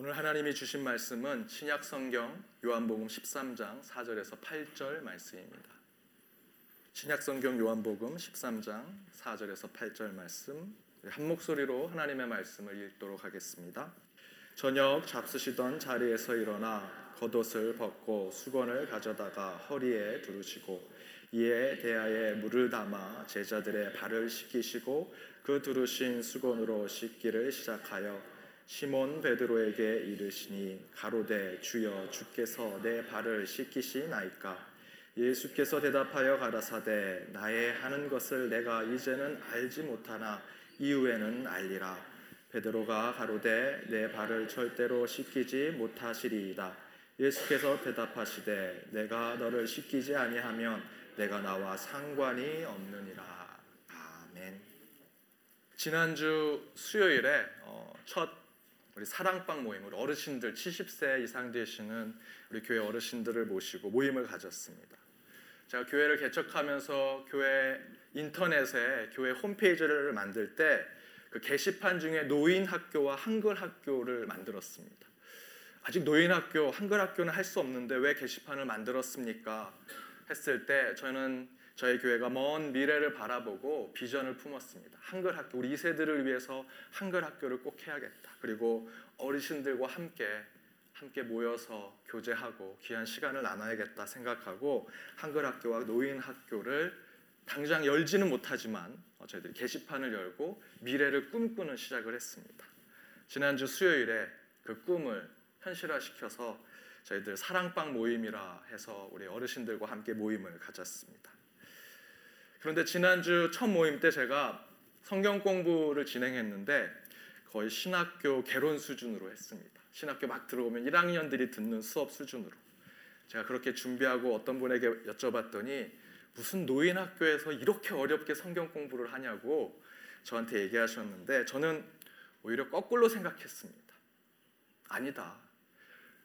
오늘 하나님이 주신 말씀은 신약 성경 요한복음 13장 4절에서 8절 말씀입니다. 신약 성경 요한복음 13장 4절에서 8절 말씀 한 목소리로 하나님의 말씀을 읽도록 하겠습니다. 저녁 잡수시던 자리에서 일어나 겉옷을 벗고 수건을 가져다가 허리에 두르시고 이에 대하에 물을 담아 제자들의 발을 씻기시고 그 두르신 수건으로 씻기를 시작하여 시몬 베드로에게 이르시니 가로되 주여 주께서 내 발을 씻기시나이까? 예수께서 대답하여 가라사대 나의 하는 것을 내가 이제는 알지 못하나 이후에는 알리라. 베드로가 가로되 내 발을 절대로 씻기지 못하시리이다. 예수께서 대답하시되 내가 너를 씻기지 아니하면 내가 나와 상관이 없느니라. 아멘. 지난주 수요일에 어, 첫 우리 사랑방 모임으로 어르신들 70세 이상 되시는 우리 교회 어르신들을 모시고 모임을 가졌습니다. 제가 교회를 개척하면서 교회 인터넷에 교회 홈페이지를 만들 때 그 게시판 중에 노인 학교와 한글 학교를 만들었습니다. 아직 노인 학교, 한글 학교는 할 수 없는데 왜 게시판을 만들었습니까? 했을 때 저는 저희 교회가 먼 미래를 바라보고 비전을 품었습니다. 한글 학교 우리 2세들을 위해서 한글 학교를 꼭 해야겠다. 그리고 어르신들과 함께 함께 모여서 교제하고 귀한 시간을 나눠야겠다 생각하고 한글 학교와 노인 학교를 당장 열지는 못하지만 저희들이 게시판을 열고 미래를 꿈꾸는 시작을 했습니다. 지난주 수요일에 그 꿈을 현실화시켜서 저희들 사랑방 모임이라 해서 우리 어르신들과 함께 모임을 가졌습니다. 그런데 지난주 첫 모임 때 제가 성경 공부를 진행했는데 거의 신학교 개론 수준으로 했습니다. 신학교 막 들어오면 1학년들이 듣는 수업 수준으로. 제가 그렇게 준비하고 어떤 분에게 여쭤봤더니 무슨 노인 학교에서 이렇게 어렵게 성경 공부를 하냐고 저한테 얘기하셨는데 저는 오히려 거꾸로 생각했습니다. 아니다.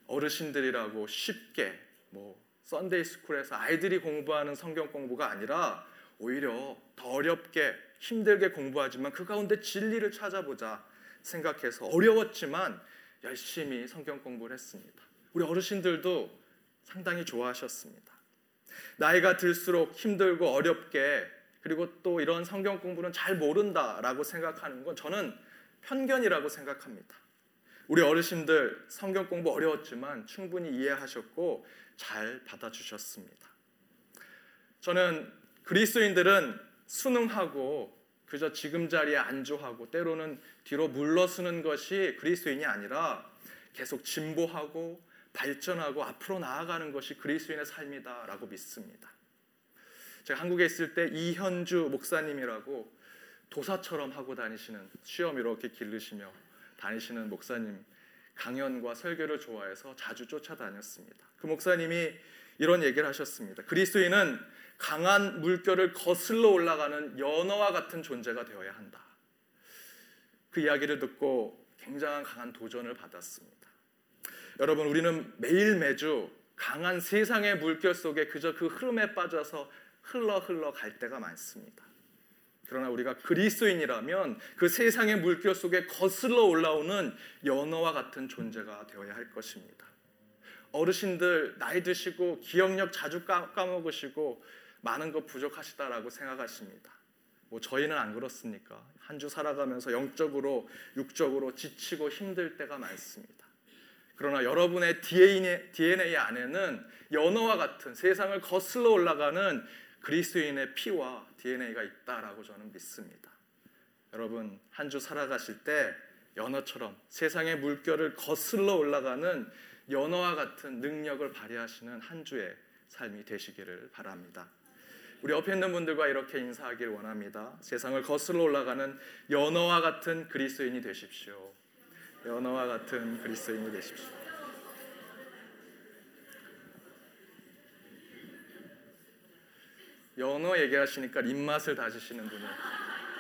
어르신들이라고 쉽게 뭐 Sunday school에서 아이들이 공부하는 성경 공부가 아니라 오히려 더 어렵게 힘들게 공부하지만 그 가운데 진리를 찾아보자 생각해서 어려웠지만 열심히 성경 공부를 했습니다. 우리 어르신들도 상당히 좋아하셨습니다. 나이가 들수록 힘들고 어렵게 그리고 또 이런 성경 공부는 잘 모른다라고 생각하는 건 저는 편견이라고 생각합니다. 우리 어르신들 성경 공부 어려웠지만 충분히 이해하셨고 잘 받아주셨습니다. 저는 그리스도인들은 순응하고 그저 지금 자리에 안주하고 때로는 뒤로 물러서는 것이 그리스도인이 아니라 계속 진보하고 발전하고 앞으로 나아가는 것이 그리스도인의 삶이다라고 믿습니다. 제가 한국에 있을 때 이현주 목사님이라고 도사처럼 하고 다니시는 수염 이렇게 기르시며 다니시는 목사님 강연과 설교를 좋아해서 자주 쫓아다녔습니다. 그 목사님이 이런 얘기를 하셨습니다. 그리스도인은 강한 물결을 거슬러 올라가는 연어와 같은 존재가 되어야 한다. 그 이야기를 듣고 굉장한 강한 도전을 받았습니다. 여러분, 우리는 매일 매주 강한 세상의 물결 속에 그저 그 흐름에 빠져서 흘러 흘러 갈 때가 많습니다. 그러나 우리가 그리스도인이라면 그 세상의 물결 속에 거슬러 올라오는 연어와 같은 존재가 되어야 할 것입니다. 어르신들 나이 드시고 기억력 자주 까먹으시고 많은 것 부족하시다라고 생각하십니다. 뭐 저희는 안 그렇습니까? 한 주 살아가면서 영적으로 육적으로 지치고 힘들 때가 많습니다. 그러나 여러분의 DNA, DNA 안에는 연어와 같은 세상을 거슬러 올라가는 그리스도인의 피와 DNA가 있다라고 저는 믿습니다. 여러분 한 주 살아가실 때 연어처럼 세상의 물결을 거슬러 올라가는 연어와 같은 능력을 발휘하시는 한 주의 삶이 되시기를 바랍니다. 우리 옆에 있는 분들과 이렇게 인사하길 원합니다. 세상을 거슬러 올라가는 연어와 같은 그리스도인이 되십시오. 연어와 같은 그리스도인이 되십시오. 연어 얘기하시니까 입맛을 다지시는 분이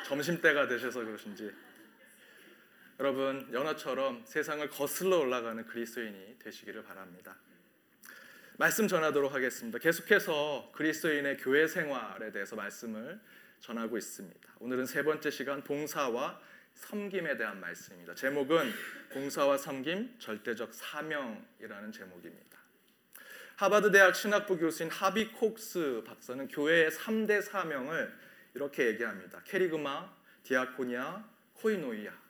점심 때가 되셔서 그러신지 여러분 연어처럼 세상을 거슬러 올라가는 그리스도인이 되시기를 바랍니다. 말씀 전하도록 하겠습니다. 계속해서 그리스도인의 교회 생활에 대해서 말씀을 전하고 있습니다. 오늘은 세 번째 시간 봉사와 섬김에 대한 말씀입니다. 제목은 봉사와 섬김 절대적 사명이라는 제목입니다. 하버드 대학 신학부 교수인 하비 콕스 박사는 교회의 3대 사명을 이렇게 얘기합니다. 캐리그마, 디아코니아, 코이노이아.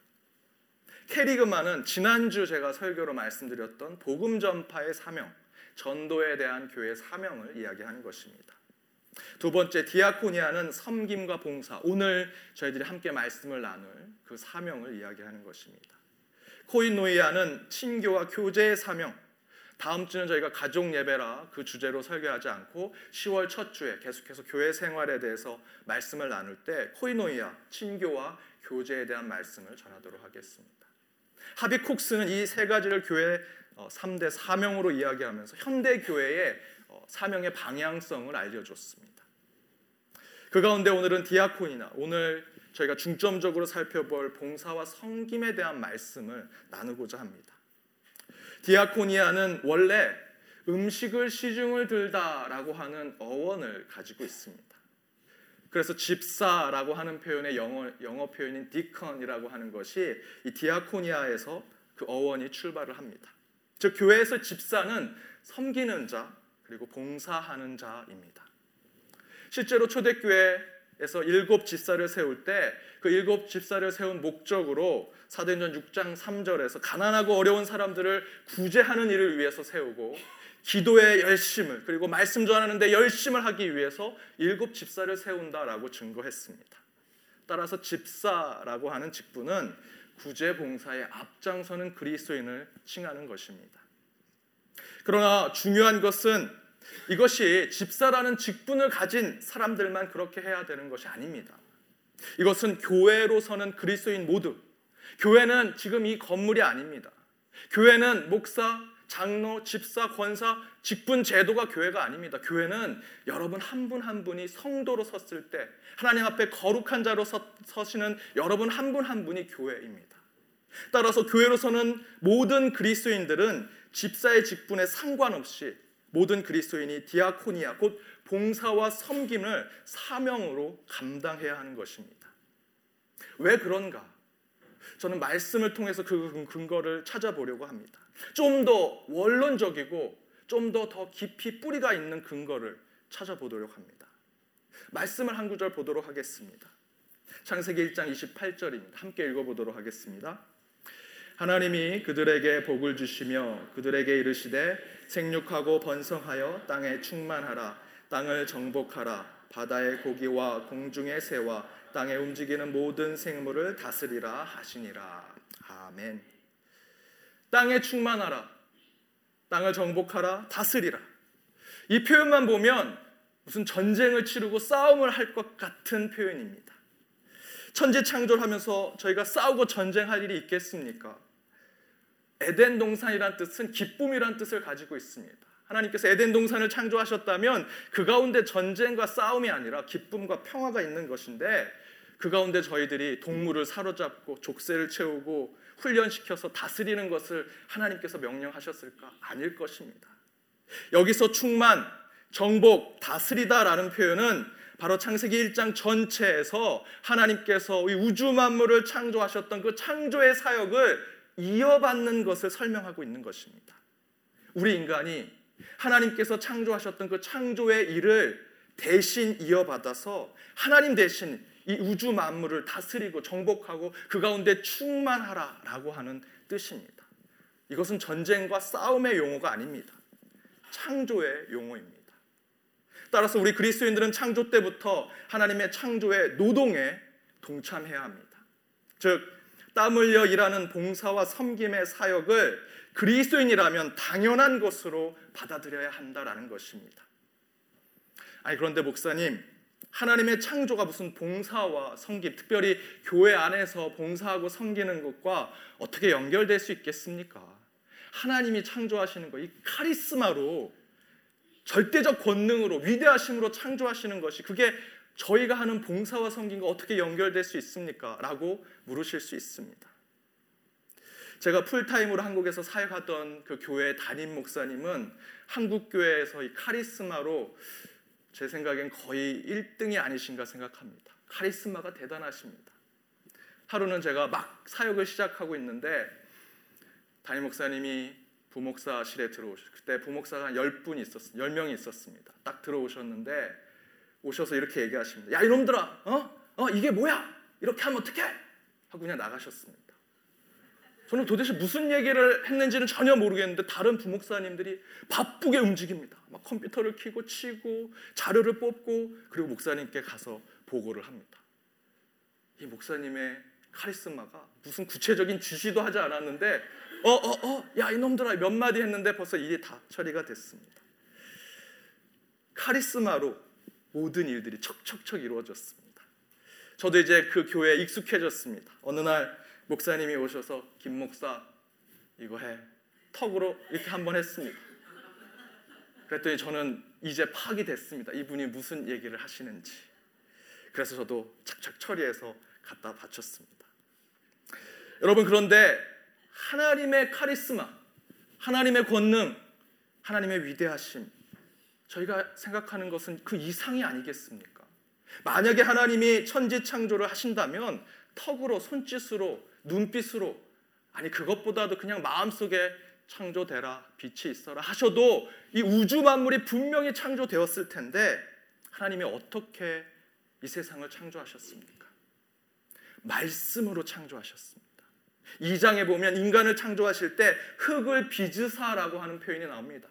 캐리그마는 지난주 제가 설교로 말씀드렸던 복음 전파의 사명, 전도에 대한 교회의 사명을 이야기하는 것입니다. 두 번째 디아코니아는 섬김과 봉사. 오늘 저희들이 함께 말씀을 나눌 그 사명을 이야기하는 것입니다. 코이노이아는 친교와 교제의 사명. 다음 주는 저희가 가족 예배라 그 주제로 설교하지 않고 10월 첫 주에 계속해서 교회 생활에 대해서 말씀을 나눌 때 코이노이아 친교와 교제에 대한 말씀을 전하도록 하겠습니다. 하비콕스는 이 세 가지를 교회 3대 어, 사명으로 이야기하면서 현대 교회의 어, 사명의 방향성을 알려줬습니다. 그 가운데 오늘은 디아콘이나 오늘 저희가 중점적으로 살펴볼 봉사와 성김에 대한 말씀을 나누고자 합니다. 디아코니아는 원래 음식을 시중을 들다라고 하는 어원을 가지고 있습니다. 그래서 집사라고 하는 표현의 영어, 영어 표현인 디컨이라고 하는 것이 이 디아코니아에서 그 어원이 출발을 합니다. 즉 교회에서 집사는 섬기는 자 그리고 봉사하는 자입니다. 실제로 초대교회에서 일곱 집사를 세울 때 그 일곱 집사를 세운 목적으로 사도행전 6장 3절에서 가난하고 어려운 사람들을 구제하는 일을 위해서 세우고 기도의 열심을 그리고 말씀 전하는데 열심을 하기 위해서 일곱 집사를 세운다라고 증거했습니다. 따라서 집사라고 하는 직분은 구제 봉사의 앞장서는 그리스도인을 칭하는 것입니다. 그러나 중요한 것은 이것이 집사라는 직분을 가진 사람들만 그렇게 해야 되는 것이 아닙니다. 이것은 교회로서는 그리스도인 모두 교회는 지금 이 건물이 아닙니다. 교회는 목사, 장로, 집사, 권사, 직분 제도가 교회가 아닙니다. 교회는 여러분 한 분한 한 분이 성도로 섰을 때 하나님 앞에 거룩한 자로 서, 서시는 여러분 한 분한 한 분이 교회입니다. 따라서 교회로서는 모든 그리스도인들은 집사의 직분에 상관없이 모든 그리스도인이 디아코니아 곧 봉사와 섬김을 사명으로 감당해야 하는 것입니다. 왜 그런가? 저는 말씀을 통해서 그 근거를 찾아보려고 합니다. 좀 더 원론적이고 좀 더 더 깊이 뿌리가 있는 근거를 찾아보도록 합니다. 말씀을 한 구절 보도록 하겠습니다. 창세기 1장 28절입니다. 함께 읽어보도록 하겠습니다. 하나님이 그들에게 복을 주시며 그들에게 이르시되 생육하고 번성하여 땅에 충만하라 땅을 정복하라 바다의 고기와 공중의 새와 땅에 움직이는 모든 생물을 다스리라 하시니라. 아멘. 땅에 충만하라. 땅을 정복하라. 다스리라. 이 표현만 보면 무슨 전쟁을 치르고 싸움을 할 것 같은 표현입니다. 천지 창조하면서 저희가 싸우고 전쟁할 일이 있겠습니까? 에덴 동산이란 뜻은 기쁨이란 뜻을 가지고 있습니다. 하나님께서 에덴 동산을 창조하셨다면 그 가운데 전쟁과 싸움이 아니라 기쁨과 평화가 있는 것인데 그 가운데 저희들이 동물을 사로잡고 족쇄를 채우고 훈련시켜서 다스리는 것을 하나님께서 명령하셨을까? 아닐 것입니다. 여기서 충만, 정복, 다스리다라는 표현은 바로 창세기 1장 전체에서 하나님께서 우주 만물을 창조하셨던 그 창조의 사역을 이어받는 것을 설명하고 있는 것입니다. 우리 인간이 하나님께서 창조하셨던 그 창조의 일을 대신 이어받아서 하나님 대신 이 우주 만물을 다스리고 정복하고 그 가운데 충만하라라고 하는 뜻입니다. 이것은 전쟁과 싸움의 용어가 아닙니다. 창조의 용어입니다. 따라서 우리 그리스도인들은 창조 때부터 하나님의 창조의 노동에 동참해야 합니다. 즉, 땀 흘려 일하는 봉사와 섬김의 사역을 그리스도인이라면 당연한 것으로 받아들여야 한다라는 것입니다. 아니 그런데 목사님 하나님의 창조가 무슨 봉사와 섬김, 특별히 교회 안에서 봉사하고 섬기는 것과 어떻게 연결될 수 있겠습니까? 하나님이 창조하시는 거, 이 카리스마로 절대적 권능으로 위대하심으로 창조하시는 것이 그게 저희가 하는 봉사와 섬김과 어떻게 연결될 수 있습니까? 라고 물으실 수 있습니다. 제가 풀타임으로 한국에서 사역하던 그 교회 담임 목사님은 한국 교회에서 이 카리스마로 제 생각엔 거의 1등이 아니신가 생각합니다. 카리스마가 대단하십니다. 하루는 제가 막 사역을 시작하고 있는데 담임 목사님이 부목사실에 들어오셨. 그때 부목사가 한 10분 있었 10명이 있었습니다. 딱 들어오셨는데 오셔서 이렇게 얘기하십니다. 야 이놈들아, 어? 어 이게 뭐야? 이렇게 하면 어떡해? 하고 그냥 나가셨습니다. 저는 도대체 무슨 얘기를 했는지는 전혀 모르겠는데 다른 부목사님들이 바쁘게 움직입니다. 막 컴퓨터를 켜고 치고 자료를 뽑고 그리고 목사님께 가서 보고를 합니다. 이 목사님의 카리스마가 무슨 구체적인 지시도 하지 않았는데 어 어어야 이놈들아 몇 마디 했는데 벌써 일이 다 처리가 됐습니다. 카리스마로 모든 일들이 척척척 이루어졌습니다. 저도 이제 그 교회에 익숙해졌습니다. 어느 날 목사님이 오셔서 김 목사 이거 해 턱으로 이렇게 한 번 했습니다. 그랬더니 저는 이제 파악이 됐습니다. 이분이 무슨 얘기를 하시는지. 그래서 저도 착착 처리해서 갖다 바쳤습니다. 여러분 그런데 하나님의 카리스마, 하나님의 권능, 하나님의 위대하심 저희가 생각하는 것은 그 이상이 아니겠습니까? 만약에 하나님이 천지 창조를 하신다면 턱으로 손짓으로 눈빛으로 아니 그것보다도 그냥 마음속에 창조되라 빛이 있어라 하셔도 이 우주 만물이 분명히 창조되었을 텐데 하나님이 어떻게 이 세상을 창조하셨습니까? 말씀으로 창조하셨습니다. 2장에 보면 인간을 창조하실 때 흙을 빚으사라고 하는 표현이 나옵니다.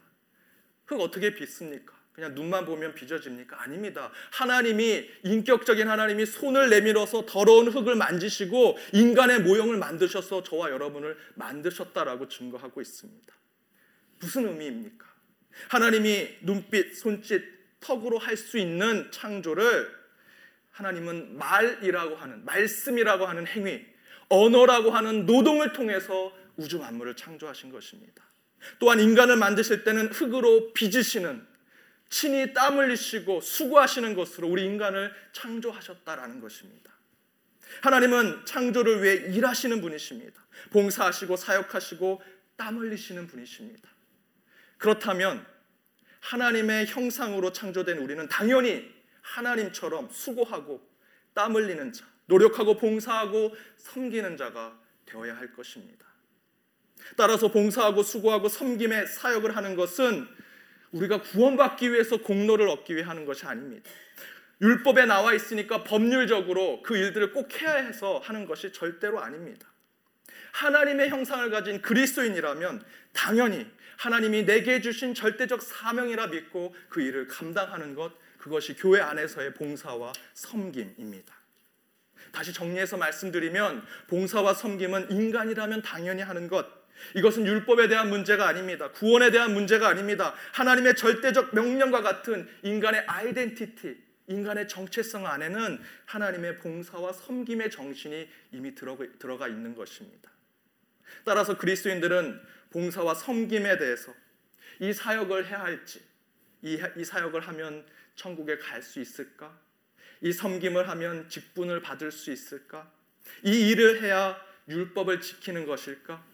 흙 어떻게 빚습니까? 그냥 눈만 보면 빚어집니까? 아닙니다. 하나님이 인격적인 하나님이 손을 내밀어서 더러운 흙을 만지시고 인간의 모형을 만드셔서 저와 여러분을 만드셨다라고 증거하고 있습니다. 무슨 의미입니까? 하나님이 눈빛, 손짓, 턱으로 할 수 있는 창조를 하나님은 말이라고 하는 말씀이라고 하는 행위, 언어라고 하는 노동을 통해서 우주 만물을 창조하신 것입니다. 또한 인간을 만드실 때는 흙으로 빚으시는 친히 땀 흘리시고 수고하시는 것으로 우리 인간을 창조하셨다라는 것입니다. 하나님은 창조를 위해 일하시는 분이십니다. 봉사하시고 사역하시고 땀 흘리시는 분이십니다. 그렇다면 하나님의 형상으로 창조된 우리는 당연히 하나님처럼 수고하고 땀 흘리는 자, 노력하고 봉사하고 섬기는 자가 되어야 할 것입니다. 따라서 봉사하고 수고하고 섬김의 사역을 하는 것은 우리가 구원받기 위해서 공로를 얻기 위해 하는 것이 아닙니다. 율법에 나와 있으니까 법률적으로 그 일들을 꼭 해야 해서 하는 것이 절대로 아닙니다. 하나님의 형상을 가진 그리스도인이라면 당연히 하나님이 내게 주신 절대적 사명이라 믿고 그 일을 감당하는 것 그것이 교회 안에서의 봉사와 섬김입니다. 다시 정리해서 말씀드리면 봉사와 섬김은 인간이라면 당연히 하는 것 이것은 율법에 대한 문제가 아닙니다. 구원에 대한 문제가 아닙니다. 하나님의 절대적 명령과 같은 인간의 아이덴티티, 인간의 정체성 안에는 하나님의 봉사와 섬김의 정신이 이미 들어가 있는 것입니다. 따라서 그리스도인들은 봉사와 섬김에 대해서 이 사역을 해야 할지, 이, 이 사역을 하면 천국에 갈 수 있을까? 이 섬김을 하면 직분을 받을 수 있을까? 이 일을 해야 율법을 지키는 것일까?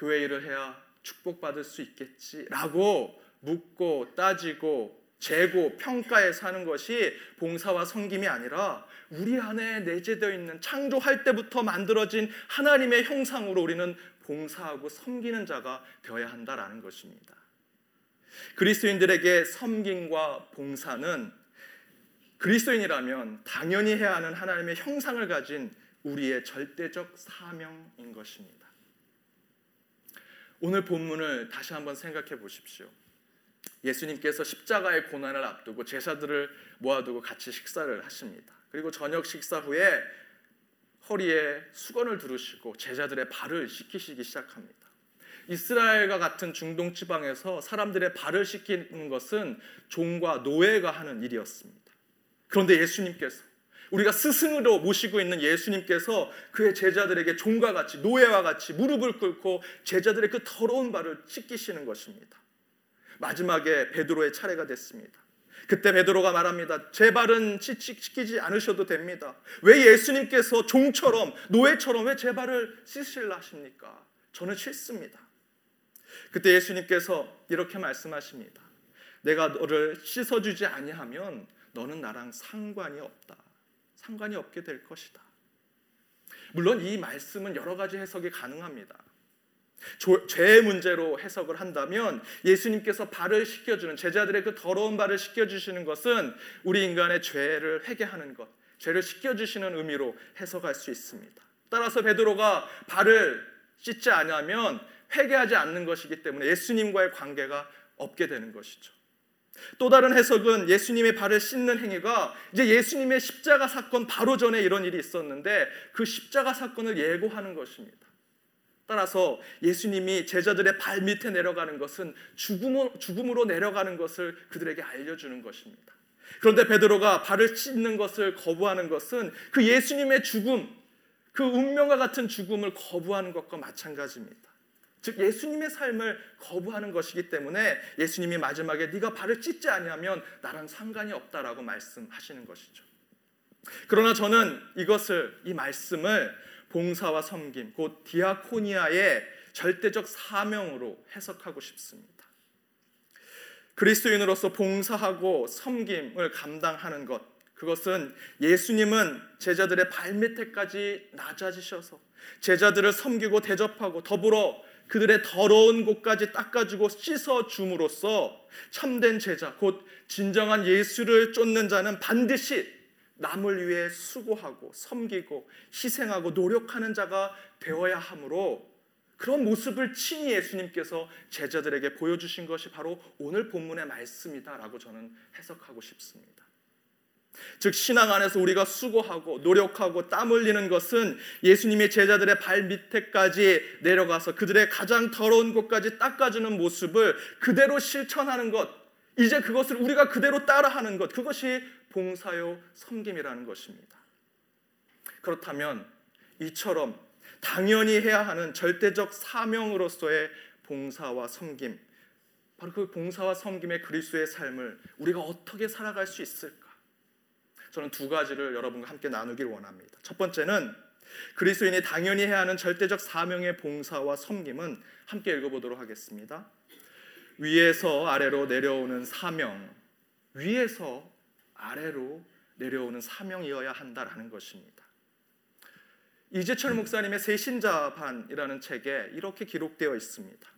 교회 일을 해야 축복받을 수 있겠지라고 묻고 따지고 재고 평가에 사는 것이 봉사와 섬김이 아니라 우리 안에 내재되어 있는 창조할 때부터 만들어진 하나님의 형상으로 우리는 봉사하고 섬기는 자가 되어야 한다라는 것입니다. 그리스도인들에게 섬김과 봉사는 그리스도인이라면 당연히 해야 하는 하나님의 형상을 가진 우리의 절대적 사명인 것입니다. 오늘 본문을 다시 한번 생각해 보십시오. 예수님께서 십자가의 고난을 앞두고 제사들을 모아두고 같이 식사를 하십니다. 그리고 저녁 식사 후에 허리에 수건을 두르시고 제자들의 발을 씻기시기 시작합니다. 이스라엘과 같은 중동 지방에서 사람들의 발을 씻기는 것은 종과 노예가 하는 일이었습니다. 그런데 예수님께서 우리가 스승으로 모시고 있는 예수님께서 그의 제자들에게 종과 같이 노예와 같이 무릎을 꿇고 제자들의 그 더러운 발을 씻기시는 것입니다. 마지막에 베드로의 차례가 됐습니다. 그때 베드로가 말합니다. 제 발은 씻기지 않으셔도 됩니다. 왜 예수님께서 종처럼 노예처럼 왜 제 발을 씻으려 하십니까? 저는 싫습니다. 그때 예수님께서 이렇게 말씀하십니다. 내가 너를 씻어주지 아니하면 너는 나랑 상관이 없다. 상관이 없게 될 것이다. 물론 이 말씀은 여러 가지 해석이 가능합니다. 죄의 문제로 해석을 한다면 예수님께서 발을 씻겨주는 제자들의 그 더러운 발을 씻겨주시는 것은 우리 인간의 죄를 회개하는 것, 죄를 씻겨주시는 의미로 해석할 수 있습니다. 따라서 베드로가 발을 씻지 않으면 회개하지 않는 것이기 때문에 예수님과의 관계가 없게 되는 것이죠. 또 다른 해석은 예수님의 발을 씻는 행위가 이제 예수님의 십자가 사건 바로 전에 이런 일이 있었는데 그 십자가 사건을 예고하는 것입니다. 따라서 예수님이 제자들의 발 밑에 내려가는 것은 죽음 으로, 죽음으로 내려가는 것을 그들에게 알려주는 것입니다. 그런데 베드로가 발을 씻는 것을 거부하는 것은 그 예수님의 죽음, 그 운명과 같은 죽음을 거부하는 것과 마찬가지입니다. 즉 예수님의 삶을 거부하는 것이기 때문에 예수님이 마지막에 네가 발을 찢지 아니하면 나랑 상관이 없다라고 말씀하시는 것이죠. 그러나 저는 이것을 이 말씀을 봉사와 섬김 곧 디아코니아의 절대적 사명으로 해석하고 싶습니다. 그리스도인으로서 봉사하고 섬김을 감당하는 것 그것은 예수님은 제자들의 발밑에까지 낮아지셔서 제자들을 섬기고 대접하고 더불어 그들의 더러운 곳까지 닦아주고 씻어줌으로써 참된 제자, 곧 진정한 예수를 쫓는 자는 반드시 남을 위해 수고하고 섬기고 희생하고 노력하는 자가 되어야 하므로 그런 모습을 친히 예수님께서 제자들에게 보여주신 것이 바로 오늘 본문의 말씀이다라고 저는 해석하고 싶습니다. 즉 신앙 안에서 우리가 수고하고 노력하고 땀 흘리는 것은 예수님의 제자들의 발 밑에까지 내려가서 그들의 가장 더러운 곳까지 닦아주는 모습을 그대로 실천하는 것 이제 그것을 우리가 그대로 따라하는 것 그것이 봉사요 섬김이라는 것입니다. 그렇다면 이처럼 당연히 해야 하는 절대적 사명으로서의 봉사와 섬김 바로 그 봉사와 섬김의 그리스도의 삶을 우리가 어떻게 살아갈 수 있을까? 저는 두 가지를 여러분과 함께 나누길 원합니다. 첫 번째는 그리스도인이 당연히 해야 하는 절대적 사명의 봉사와 섬김은 함께 읽어보도록 하겠습니다. 위에서 아래로 내려오는 사명, 위에서 아래로 내려오는 사명이어야 한다라는 것입니다. 이재철 목사님의 새신자반이라는 책에 이렇게 기록되어 있습니다.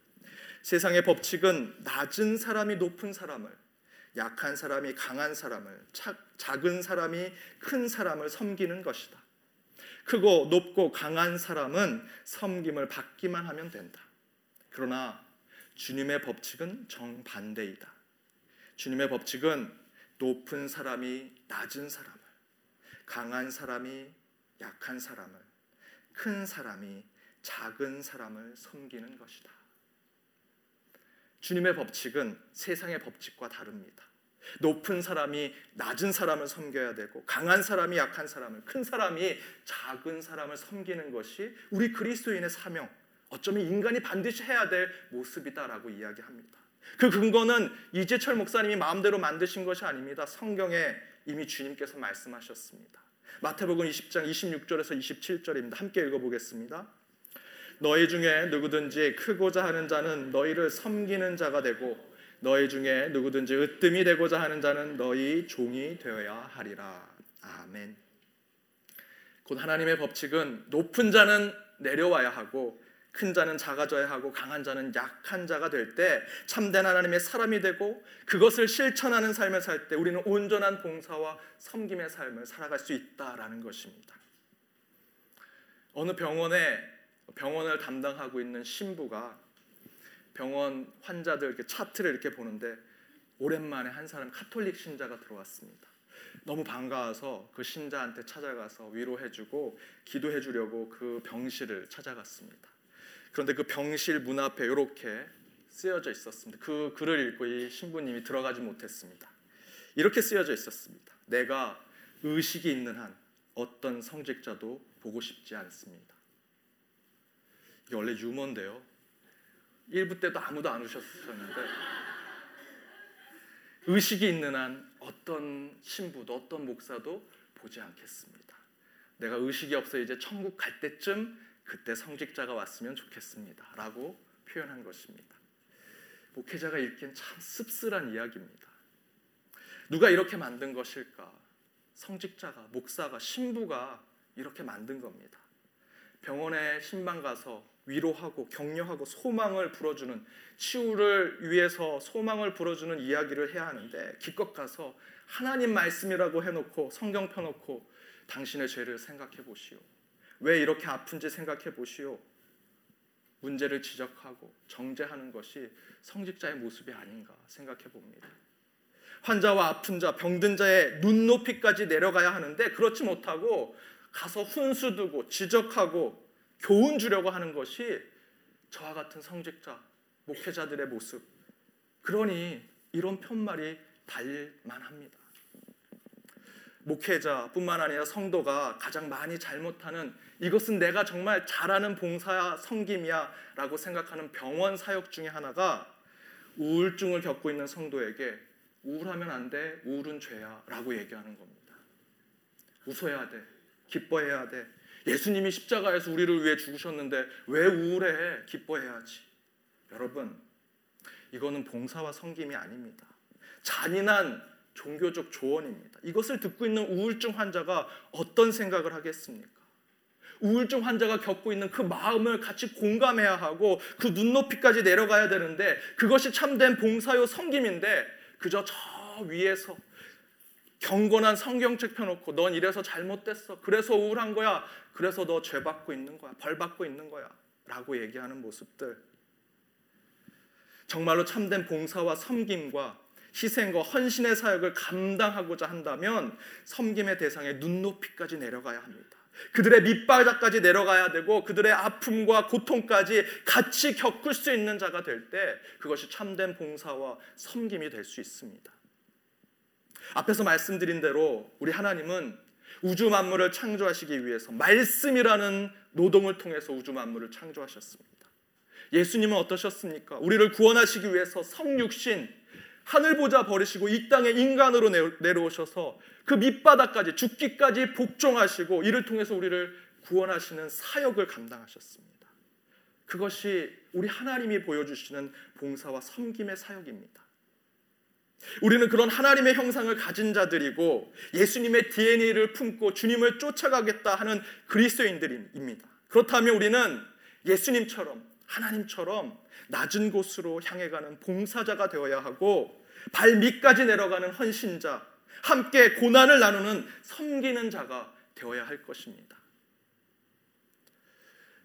세상의 법칙은 낮은 사람이 높은 사람을 약한 사람이 강한 사람을, 작은 사람이 큰 사람을 섬기는 것이다. 크고 높고 강한 사람은 섬김을 받기만 하면 된다. 그러나 주님의 법칙은 정반대이다. 주님의 법칙은 높은 사람이 낮은 사람을, 강한 사람이 약한 사람을, 큰 사람이 작은 사람을 섬기는 것이다. 주님의 법칙은 세상의 법칙과 다릅니다. 높은 사람이 낮은 사람을 섬겨야 되고 강한 사람이 약한 사람을 큰 사람이 작은 사람을 섬기는 것이 우리 그리스도인의 사명 어쩌면 인간이 반드시 해야 될 모습이다라고 이야기합니다. 그 근거는 이재철 목사님이 마음대로 만드신 것이 아닙니다. 성경에 이미 주님께서 말씀하셨습니다. 마태복음 20장 26절에서 27절입니다. 함께 읽어보겠습니다. 너희 중에 누구든지 크고자 하는 자는 너희를 섬기는 자가 되고 너희 중에 누구든지 으뜸이 되고자 하는 자는 너희 종이 되어야 하리라. 아멘. 곧 하나님의 법칙은 높은 자는 내려와야 하고 큰 자는 작아져야 하고 강한 자는 약한 자가 될 때 참된 하나님의 사람이 되고 그것을 실천하는 삶을 살 때 우리는 온전한 봉사와 섬김의 삶을 살아갈 수 있다라는 것입니다. 어느 병원에 병원을 담당하고 있는 신부가 병원 환자들 이렇게 차트를 이렇게 보는데 오랜만에 한 사람 카톨릭 신자가 들어왔습니다. 너무 반가워서 그 신자한테 찾아가서 위로해주고 기도해주려고 그 병실을 찾아갔습니다. 그런데 그 병실 문 앞에 이렇게 쓰여져 있었습니다. 그 글을 읽고 이 신부님이 들어가지 못했습니다. 이렇게 쓰여져 있었습니다. 내가 의식이 있는 한 어떤 성직자도 보고 싶지 않습니다. 이게 원래 유머인데요. 1부 때도 아무도 안 오셨었는데 의식이 있는 한 어떤 신부도 어떤 목사도 보지 않겠습니다. 내가 의식이 없어 이제 천국 갈 때쯤 그때 성직자가 왔으면 좋겠습니다. 라고 표현한 것입니다. 목회자가 읽기엔 참 씁쓸한 이야기입니다. 누가 이렇게 만든 것일까? 성직자가, 목사가, 신부가 이렇게 만든 겁니다. 병원에 신방 가서 위로하고 격려하고 소망을 불어주는 치유를 위해서 소망을 불어주는 이야기를 해야 하는데 기껏 가서 하나님 말씀이라고 해놓고 성경 펴놓고 당신의 죄를 생각해 보시오. 왜 이렇게 아픈지 생각해 보시오. 문제를 지적하고 정죄하는 것이 성직자의 모습이 아닌가 생각해 봅니다. 환자와 아픈 자, 병든 자의 눈높이까지 내려가야 하는데 그렇지 못하고 가서 훈수 두고 지적하고 교훈 주려고 하는 것이 저와 같은 성직자, 목회자들의 모습. 그러니 이런 편말이 달만합니다. 목회자뿐만 아니라 성도가 가장 많이 잘못하는 이것은 내가 정말 잘하는 봉사야 성김이야라고 생각하는 병원 사역 중에 하나가 우울증을 겪고 있는 성도에게 우울하면 안 돼, 우울은 죄야라고 얘기하는 겁니다. 웃어야 돼, 기뻐해야 돼. 예수님이 십자가에서 우리를 위해 죽으셨는데 왜 우울해? 기뻐해야지. 여러분, 이거는 봉사와 성김이 아닙니다. 잔인한 종교적 조언입니다. 이것을 듣고 있는 우울증 환자가 어떤 생각을 하겠습니까? 우울증 환자가 겪고 있는 그 마음을 같이 공감해야 하고 그 눈높이까지 내려가야 되는데 그것이 참된 봉사요 성김인데 그저 저 위에서 경건한 성경책 펴놓고 넌 이래서 잘못됐어. 그래서 우울한 거야. 그래서 너 죄 받고 있는 거야. 벌 받고 있는 거야. 라고 얘기하는 모습들. 정말로 참된 봉사와 섬김과 희생과 헌신의 사역을 감당하고자 한다면 섬김의 대상의 눈높이까지 내려가야 합니다. 그들의 밑바닥까지 내려가야 되고 그들의 아픔과 고통까지 같이 겪을 수 있는 자가 될 때 그것이 참된 봉사와 섬김이 될 수 있습니다. 앞에서 말씀드린 대로 우리 하나님은 우주 만물을 창조하시기 위해서 말씀이라는 노동을 통해서 우주 만물을 창조하셨습니다. 예수님은 어떠셨습니까? 우리를 구원하시기 위해서 성육신 하늘 보자 버리시고 이 땅에 인간으로 내려오셔서 그 밑바닥까지 죽기까지 복종하시고 이를 통해서 우리를 구원하시는 사역을 감당하셨습니다. 그것이 우리 하나님이 보여주시는 봉사와 섬김의 사역입니다. 우리는 그런 하나님의 형상을 가진 자들이고 예수님의 DNA를 품고 주님을 쫓아가겠다 하는 그리스도인들입니다. 그렇다면 우리는 예수님처럼 하나님처럼 낮은 곳으로 향해 가는 봉사자가 되어야 하고 발 밑까지 내려가는 헌신자, 함께 고난을 나누는 섬기는 자가 되어야 할 것입니다.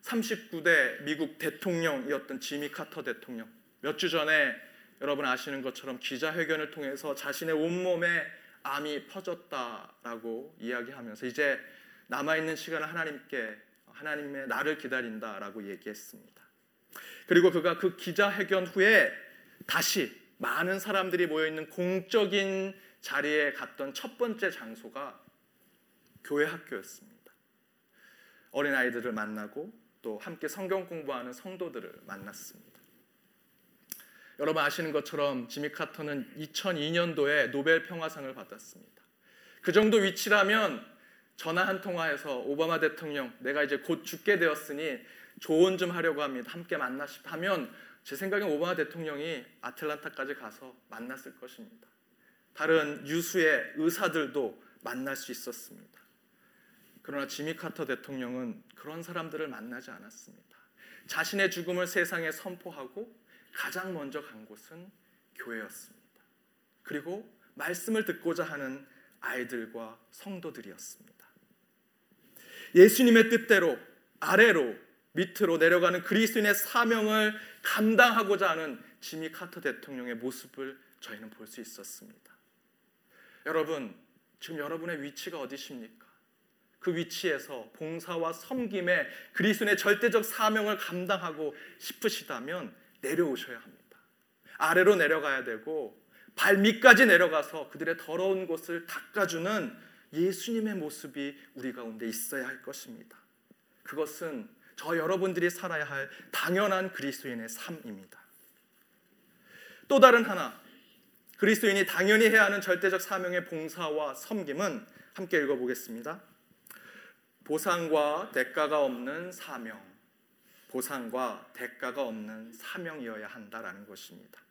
39대 미국 대통령이었던 지미 카터 대통령 몇 주 전에 여러분 아시는 것처럼 기자회견을 통해서 자신의 온몸에 암이 퍼졌다라고 이야기하면서 이제 남아있는 시간을 하나님께 하나님의 나를 기다린다라고 얘기했습니다. 그리고 그가 그 기자회견 후에 다시 많은 사람들이 모여 있는 공적인 자리에 갔던 첫 번째 장소가 교회 학교였습니다. 어린아이들을 만나고 또 함께 성경 공부하는 성도들을 만났습니다. 여러분 아시는 것처럼 지미 카터는 2002년도에 노벨 평화상을 받았습니다. 그 정도 위치라면 전화 한 통화에서 오바마 대통령 내가 이제 곧 죽게 되었으니 조언 좀 하려고 합니다. 함께 만나시 하면 제 생각엔 오바마 대통령이 아틀란타까지 가서 만났을 것입니다. 다른 유수의 의사들도 만날 수 있었습니다. 그러나 지미 카터 대통령은 그런 사람들을 만나지 않았습니다. 자신의 죽음을 세상에 선포하고 가장 먼저 간 곳은 교회였습니다. 그리고 말씀을 듣고자 하는 아이들과 성도들이었습니다. 예수님의 뜻대로 아래로 밑으로 내려가는 그리스도인의 사명을 감당하고자 하는 지미 카터 대통령의 모습을 저희는 볼 수 있었습니다. 여러분, 지금 여러분의 위치가 어디십니까? 그 위치에서 봉사와 섬김의 그리스도의 절대적 사명을 감당하고 싶으시다면 내려오셔야 합니다. 아래로 내려가야 되고 발밑까지 내려가서 그들의 더러운 곳을 닦아주는 예수님의 모습이 우리 가운데 있어야 할 것입니다. 그것은 저 여러분들이 살아야 할 당연한 그리스도인의 삶입니다. 또 다른 하나, 그리스도인이 당연히 해야 하는 절대적 사명의 봉사와 섬김은 함께 읽어보겠습니다. 보상과 대가가 없는 사명. 보상과 대가가 없는 사명이어야 한다라는 것입니다.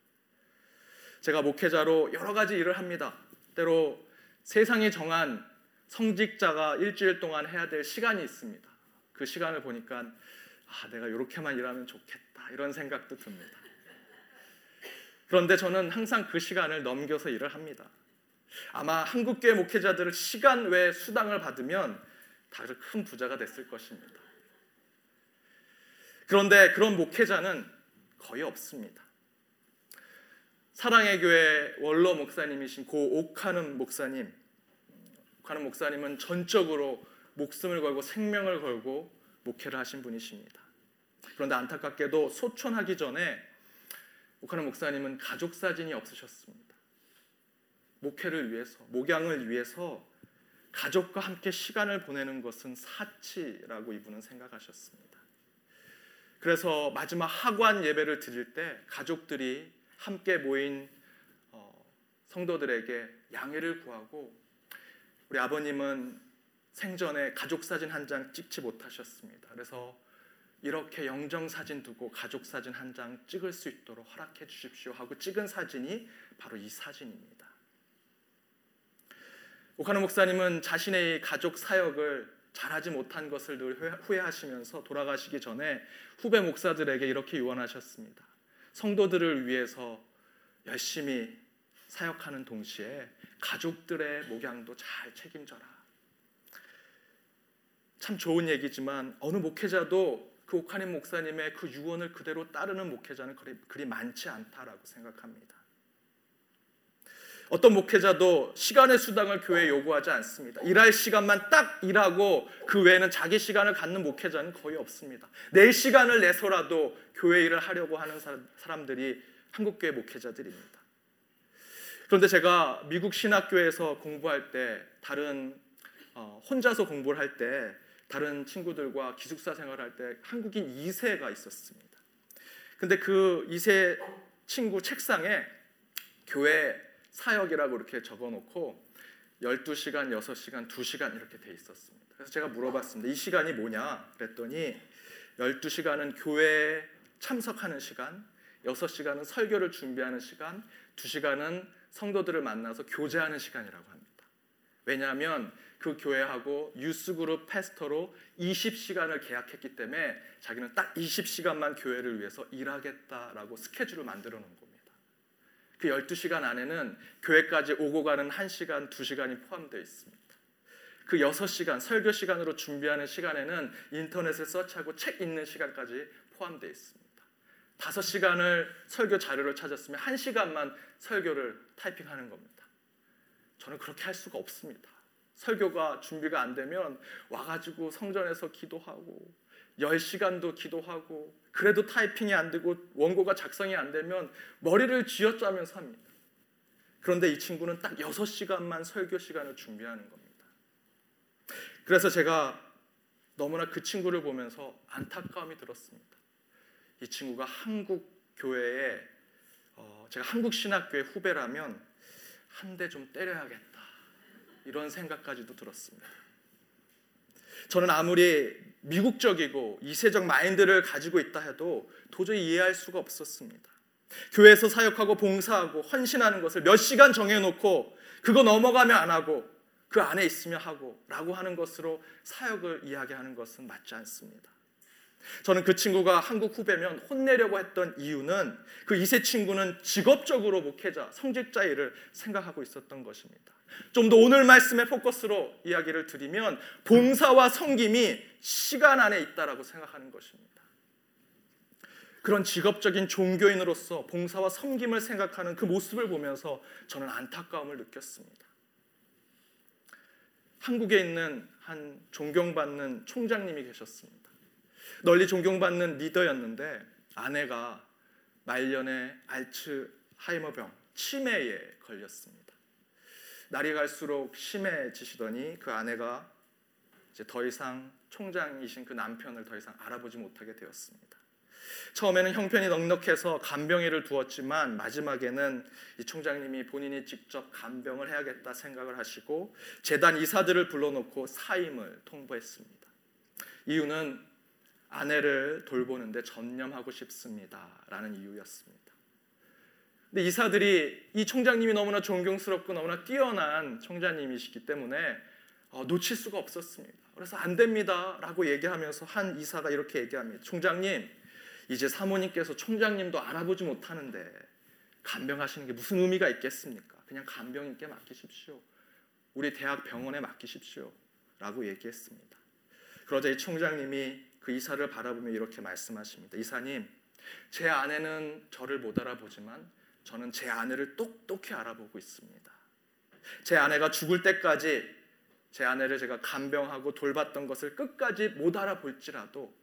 제가 목회자로 여러 가지 일을 합니다. 때로 세상이 정한 성직자가 일주일 동안 해야 될 시간이 있습니다. 그 시간을 보니까 아, 내가 이렇게만 일하면 좋겠다 이런 생각도 듭니다. 그런데 저는 항상 그 시간을 넘겨서 일을 합니다. 아마 한국교회 목회자들을 시간 외 수당을 받으면 다들 큰 부자가 됐을 것입니다. 그런데 그런 목회자는 거의 없습니다. 사랑의 교회 원로 목사님이신 고 옥하는 목사님, 옥하는 목사님은 전적으로 목숨을 걸고 생명을 걸고 목회를 하신 분이십니다. 그런데 안타깝게도 소천하기 전에 옥하는 목사님은 가족 사진이 없으셨습니다. 목회를 위해서, 목양을 위해서 가족과 함께 시간을 보내는 것은 사치라고 이분은 생각하셨습니다. 그래서 마지막 하관 예배를 드릴 때 가족들이 함께 모인 어, 성도들에게 양해를 구하고 우리 아버님은 생전에 가족 사진 한 장 찍지 못하셨습니다. 그래서 이렇게 영정 사진 두고 가족 사진 한 장 찍을 수 있도록 허락해 주십시오 하고 찍은 사진이 바로 이 사진입니다. 오카노 목사님은 자신의 가족 사역을 잘하지 못한 것을 늘 후회하시면서 돌아가시기 전에 후배 목사들에게 이렇게 유언하셨습니다. 성도들을 위해서 열심히 사역하는 동시에 가족들의 목양도 잘 책임져라. 참 좋은 얘기지만 어느 목회자도 그 오카님 목사님의 그 유언을 그대로 따르는 목회자는 그리, 그리 많지 않다라고 생각합니다. 어떤 목회자도 시간의 수당을 교회에 요구하지 않습니다. 일할 시간만 딱 일하고 그 외에는 자기 시간을 갖는 목회자는 거의 없습니다. 내 시간을 내서라도 교회 일을 하려고 하는 사람들이 한국교회 목회자들입니다. 그런데 제가 미국 신학교에서 공부할 때 다른 어, 혼자서 공부를 할 때 다른 친구들과 기숙사 생활할 때 한국인 2세가 있었습니다. 근데 그 2세 친구 책상에 교회 사역이라고 이렇게 적어놓고 12시간, 6시간, 2시간 이렇게 돼 있었습니다. 그래서 제가 물어봤습니다. 이 시간이 뭐냐? 그랬더니 12시간은 교회에 참석하는 시간, 6시간은 설교를 준비하는 시간, 2시간은 성도들을 만나서 교제하는 시간이라고 합니다. 왜냐하면 그 교회하고 유스그룹 패스터로 20시간을 계약했기 때문에 자기는 딱 20시간만 교회를 위해서 일하겠다라고 스케줄을 만들어 놓은 겁니다. 그 12시간 안에는 교회까지 오고 가는 1시간, 2시간이 포함되어 있습니다. 그 6시간, 설교 시간으로 준비하는 시간에는 인터넷을 서치하고 책 읽는 시간까지 포함되어 있습니다. 5시간을 설교 자료를 찾았으면 1시간만 설교를 타이핑하는 겁니다. 저는 그렇게 할 수가 없습니다. 설교가 준비가 안 되면 와가지고 성전에서 기도하고 10시간도 기도하고 그래도 타이핑이 안 되고 원고가 작성이 안 되면 머리를 쥐어짜면서 합니다. 그런데 이 친구는 딱 6시간만 설교 시간을 준비하는 겁니다. 그래서 제가 너무나 그 친구를 보면서 안타까움이 들었습니다. 이 친구가 한국 교회에 어, 제가 한국 신학교의 후배라면 한 대 좀 때려야겠다 이런 생각까지도 들었습니다. 저는 아무리 미국적이고 이세적 마인드를 가지고 있다 해도 도저히 이해할 수가 없었습니다. 교회에서 사역하고 봉사하고 헌신하는 것을 몇 시간 정해놓고 그거 넘어가면 안 하고 그 안에 있으면 하고 라고 하는 것으로 사역을 이야기하는 것은 맞지 않습니다. 저는 그 친구가 한국 후배면 혼내려고 했던 이유는 그 이세 친구는 직업적으로 목회자, 성직자 일을 생각하고 있었던 것입니다. 좀 더 오늘 말씀의 포커스로 이야기를 드리면 봉사와 성김이 시간 안에 있다라고 생각하는 것입니다. 그런 직업적인 종교인으로서 봉사와 섬김을 생각하는 그 모습을 보면서 저는 안타까움을 느꼈습니다. 한국에 있는 한 존경받는 총장님이 계셨습니다. 널리 존경받는 리더였는데 아내가 말년에 알츠하이머병 치매에 걸렸습니다. 날이 갈수록 심해지시더니 그 아내가 이제 더 이상 총장이신 그 남편을 더 이상 알아보지 못하게 되었습니다. 처음에는 형편이 넉넉해서 간병회를 두었지만 마지막에는 이 총장님이 본인이 직접 간병을 해야겠다 생각을 하시고 재단 이사들을 불러놓고 사임을 통보했습니다. 이유는 아내를 돌보는데 전념하고 싶습니다라는 이유였습니다. 근데 이사들이 이 총장님이 너무나 존경스럽고 너무나 뛰어난 총장님이시기 때문에 어, 놓칠 수가 없었습니다. 그래서 안 됩니다 라고 얘기하면서 한 이사가 이렇게 얘기합니다. 총장님, 이제 사모님께서 총장님도 알아보지 못하는데 간병하시는 게 무슨 의미가 있겠습니까? 그냥 간병인께 맡기십시오. 우리 대학 병원에 맡기십시오. 라고 얘기했습니다. 그러자 이 총장님이 그 이사를 바라보며 이렇게 말씀하십니다. 이사님, 제 아내는 저를 못 알아보지만 저는 제 아내를 똑똑히 알아보고 있습니다. 제 아내가 죽을 때까지 제 아내를 제가 간병하고 돌봤던 것을 끝까지 못 알아볼지라도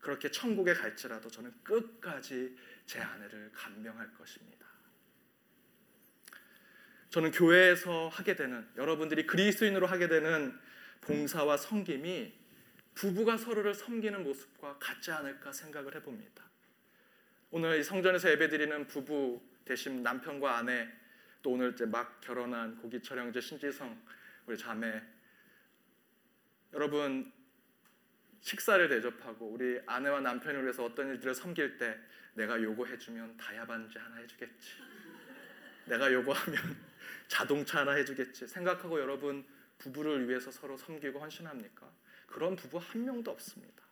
그렇게 천국에 갈지라도 저는 끝까지 제 아내를 간병할 것입니다. 저는 교회에서 하게 되는 여러분들이 그리스도인으로 하게 되는 봉사와 섬김이 부부가 서로를 섬기는 모습과 같지 않을까 생각을 해봅니다. 오늘 성전에서 예배드리는 부부 대신 남편과 아내 또 오늘 이제 막 결혼한 고기철 형제 신지성 우리 자매 여러분 식사를 대접하고 우리 아내와 남편을 위해서 어떤 일들을 섬길 때 내가 요거 해주면 다이아 반지 하나 해주겠지. 내가 요거 하면 자동차 하나 해주겠지. 생각하고 여러분 부부를 위해서 서로 섬기고 헌신합니까? 그런 부부 한 명도 없습니다.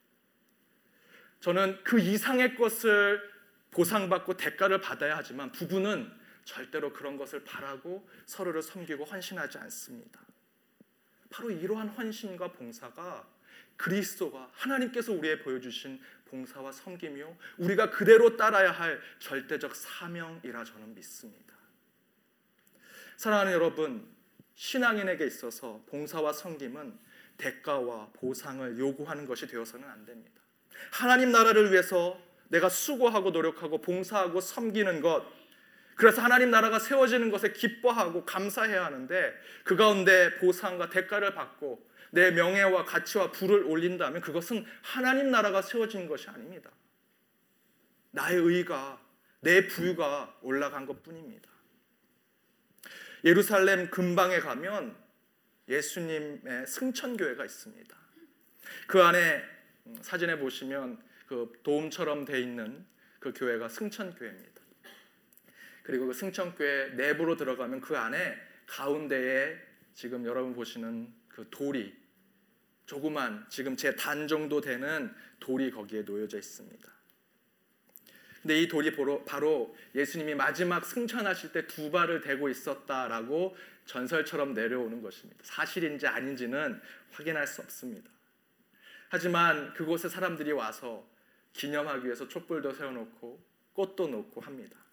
저는 그 이상의 것을 보상받고 대가를 받아야 하지만 부부는 절대로 그런 것을 바라고 서로를 섬기고 헌신하지 않습니다. 바로 이러한 헌신과 봉사가 그리스도가 하나님께서 우리에 보여주신 봉사와 섬김이요 우리가 그대로 따라야 할 절대적 사명이라 저는 믿습니다. 사랑하는 여러분, 신앙인에게 있어서 봉사와 섬김은 대가와 보상을 요구하는 것이 되어서는 안 됩니다. 하나님 나라를 위해서 내가 수고하고 노력하고 봉사하고 섬기는 것 그래서 하나님 나라가 세워지는 것에 기뻐하고 감사해야 하는데 그 가운데 보상과 대가를 받고 내 명예와 가치와 부를 올린다면 그것은 하나님 나라가 세워진 것이 아닙니다. 나의 의가 내 부유가 올라간 것뿐입니다. 예루살렘 근방에 가면 예수님의 승천교회가 있습니다. 그 안에 사진에 보시면 그 도움처럼 돼 있는 그 교회가 승천교회입니다. 그리고 그 승천교회 내부로 들어가면 그 안에 가운데에 지금 여러분 보시는 그 돌이 조그만 지금 제 단 정도 되는 돌이 거기에 놓여져 있습니다. 근데 이 돌이 바로 예수님이 마지막 승천하실 때 두 발을 대고 있었다라고 전설처럼 내려오는 것입니다. 사실인지 아닌지는 확인할 수 없습니다. 하지만 그곳에 사람들이 와서 기념하기 위해서 촛불도 세워놓고 꽃도 놓고 합니다.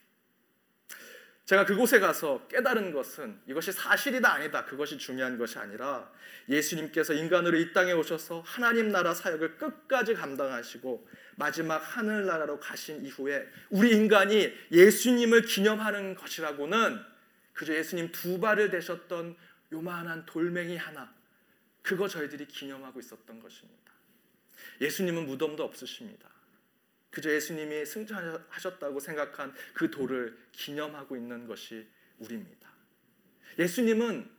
제가 그곳에 가서 깨달은 것은 이것이 사실이다 아니다 그것이 중요한 것이 아니라 예수님께서 인간으로 이 땅에 오셔서 하나님 나라 사역을 끝까지 감당하시고 마지막 하늘나라로 가신 이후에 우리 인간이 예수님을 기념하는 것이라고는 그저 예수님 두 발을 대셨던 요만한 돌멩이 하나 그거 저희들이 기념하고 있었던 것입니다. 예수님은 무덤도 없으십니다. 그저 예수님이 승천하셨다고 생각한 그 돌을 기념하고 있는 것이 우리입니다. 예수님은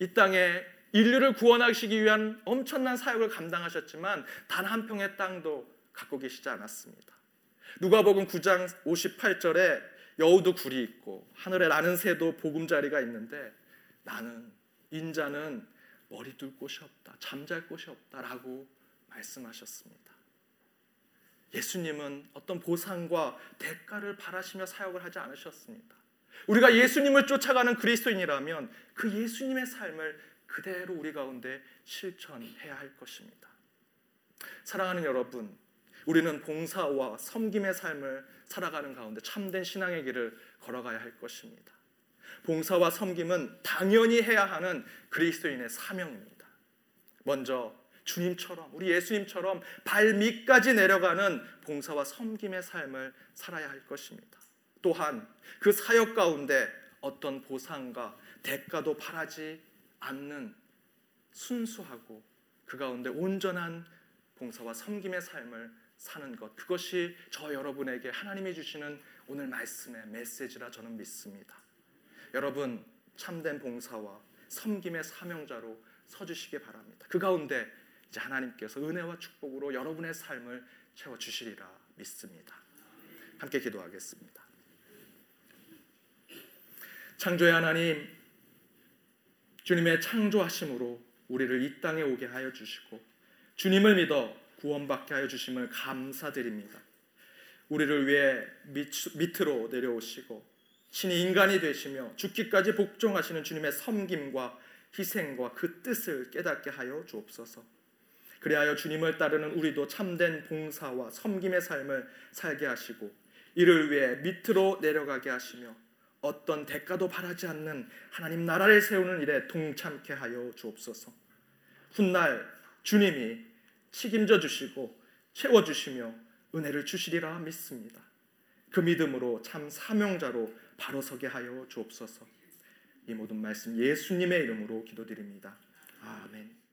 이 땅에 인류를 구원하시기 위한 엄청난 사역을 감당하셨지만 단 한 평의 땅도 갖고 계시지 않았습니다. 누가복음 9장 58절에 여우도 굴이 있고 하늘에 나는 새도 보금자리가 있는데 나는 인자는 머리 둘 곳이 없다. 잠잘 곳이 없다라고 말씀하셨습니다. 예수님은 어떤 보상과 대가를 바라시며 사역을 하지 않으셨습니다. 우리가 예수님을 쫓아가는 그리스도인이라면 그 예수님의 삶을 그대로 우리 가운데 실천해야 할 것입니다. 사랑하는 여러분, 우리는 봉사와 섬김의 삶을 살아가는 가운데 참된 신앙의 길을 걸어가야 할 것입니다. 봉사와 섬김은 당연히 해야 하는 그리스도인의 사명입니다. 먼저 주님처럼 우리 예수님처럼 발밑까지 내려가는 봉사와 섬김의 삶을 살아야 할 것입니다. 또한 그 사역 가운데 어떤 보상과 대가도 바라지 않는 순수하고 그 가운데 온전한 봉사와 섬김의 삶을 사는 것 그것이 저 여러분에게 하나님이 주시는 오늘 말씀의 메시지라 저는 믿습니다. 여러분 참된 봉사와 섬김의 사명자로 서주시기 바랍니다. 그 가운데 이제 하나님께서 은혜와 축복으로 여러분의 삶을 채워 주시리라 믿습니다. 함께 기도하겠습니다. 창조의 하나님, 주님의 창조하심으로 우리를 이 땅에 오게 하여 주시고 주님을 믿어 구원받게 하여 주심을 감사드립니다. 우리를 위해 밑, 밑으로 내려오시고 신이 인간이 되시며 죽기까지 복종하시는 주님의 섬김과 희생과 그 뜻을 깨닫게 하여 주옵소서. 그리하여 주님을 따르는 우리도 참된 봉사와 섬김의 삶을 살게 하시고 이를 위해 밑으로 내려가게 하시며 어떤 대가도 바라지 않는 하나님 나라를 세우는 일에 동참케 하여 주옵소서. 훗날 주님이 책임져 주시고 채워 주시며 은혜를 주시리라 믿습니다. 그 믿음으로 참 사명자로 바로 서게 하여 주옵소서. 이 모든 말씀 예수님의 이름으로 기도드립니다. 아멘.